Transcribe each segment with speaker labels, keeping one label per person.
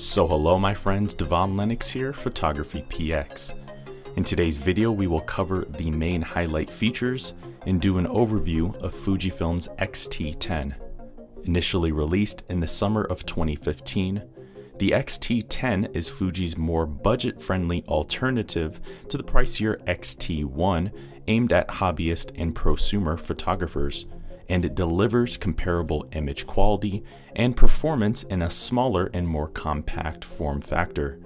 Speaker 1: So hello my friends, Devon Lennox here, Photography PX. In today's video we will cover the main highlight features and do an overview of Fujifilm's X-T10. Initially released in the summer of 2015, the X-T10 is Fuji's more budget-friendly alternative to the pricier X-T1 aimed at hobbyist and prosumer photographers and it delivers comparable image quality and performance in a smaller and more compact form factor.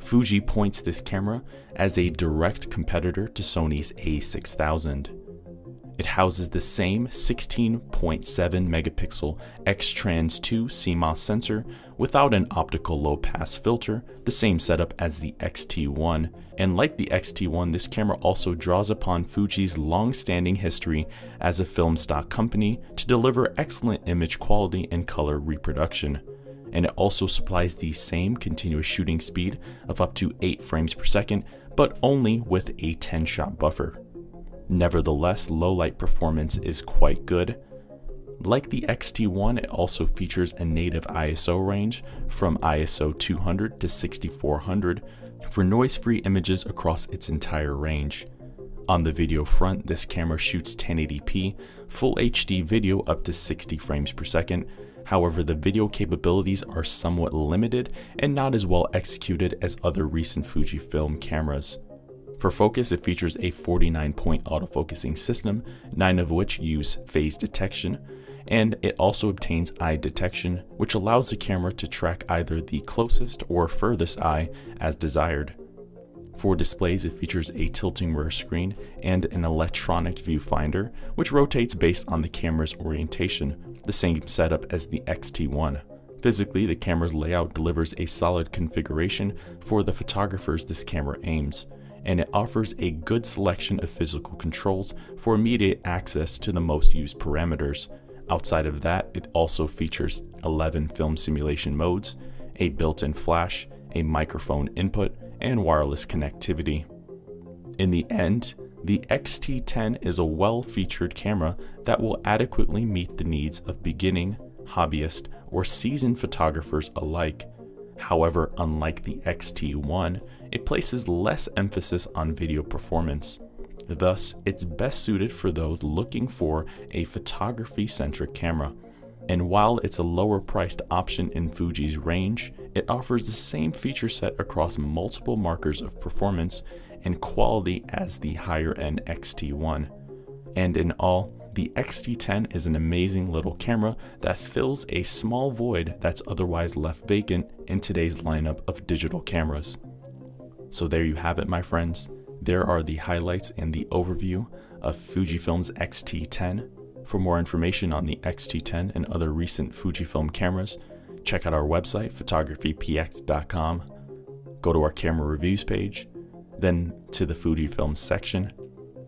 Speaker 1: Fuji points this camera as a direct competitor to Sony's a6000. It houses the same 16.7 megapixel X-Trans 2 CMOS sensor without an optical low pass filter, the same setup as the X-T1. And like the X-T1, this camera also draws upon Fuji's long-standing history as a film stock company to deliver excellent image quality and color reproduction. And it also supplies the same continuous shooting speed of up to 8 frames per second, but only with a 10 shot buffer. Nevertheless, low light performance is quite good. Like the X-T1, it also features a native ISO range from ISO 200 to 6400 for noise-free images across its entire range. On the video front, this camera shoots 1080p, full HD video up to 60 frames per second. However, the video capabilities are somewhat limited and not as well executed as other recent Fujifilm cameras. For focus, it features a 49 point autofocusing system, 9 of which use phase detection, and it also obtains eye detection, which allows the camera to track either the closest or furthest eye as desired. For displays, it features a tilting rear screen and an electronic viewfinder, which rotates based on the camera's orientation, the same setup as the X-T1. Physically, the camera's layout delivers a solid configuration for the photographers this camera aims and it offers a good selection of physical controls for immediate access to the most used parameters. Outside of that, it also features 11 film simulation modes, a built-in flash, a microphone input, and wireless connectivity. In the end, the X-T10 is a well-featured camera that will adequately meet the needs of beginning, hobbyist, or seasoned photographers alike. However, unlike the X-T1, it places less emphasis on video performance. Thus, it's best suited for those looking for a photography centric camera. And while it's a lower priced option in Fuji's range, it offers the same feature set across multiple markers of performance and quality as the higher end X-T1. And in all, the X-T10 is an amazing little camera that fills a small void that's otherwise left vacant in today's lineup of digital cameras. So there you have it, my friends. There are the highlights and the overview of Fujifilm's X-T10. For more information on the X-T10 and other recent Fujifilm cameras, check out our website, photographypx.com. Go to our camera reviews page, then to the Fujifilm section,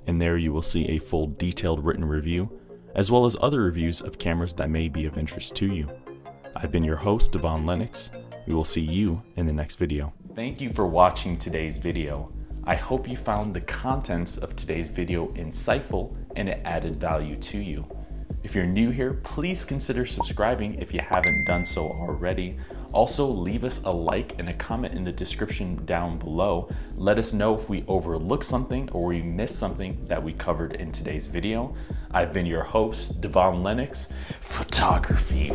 Speaker 1: and there you will see a full detailed written review, as well as other reviews of cameras that may be of interest to you. I've been your host, Devon Lennox. We will see you in the next video. Thank you for watching today's video. I hope you found the contents of today's video insightful and it added value to you. If you're new here, please consider subscribing if you haven't done so already. Also, leave us a like and a comment in the description down below. Let us know if we overlooked something or we missed something that we covered in today's video. I've been your host, Devon Lennox, photography.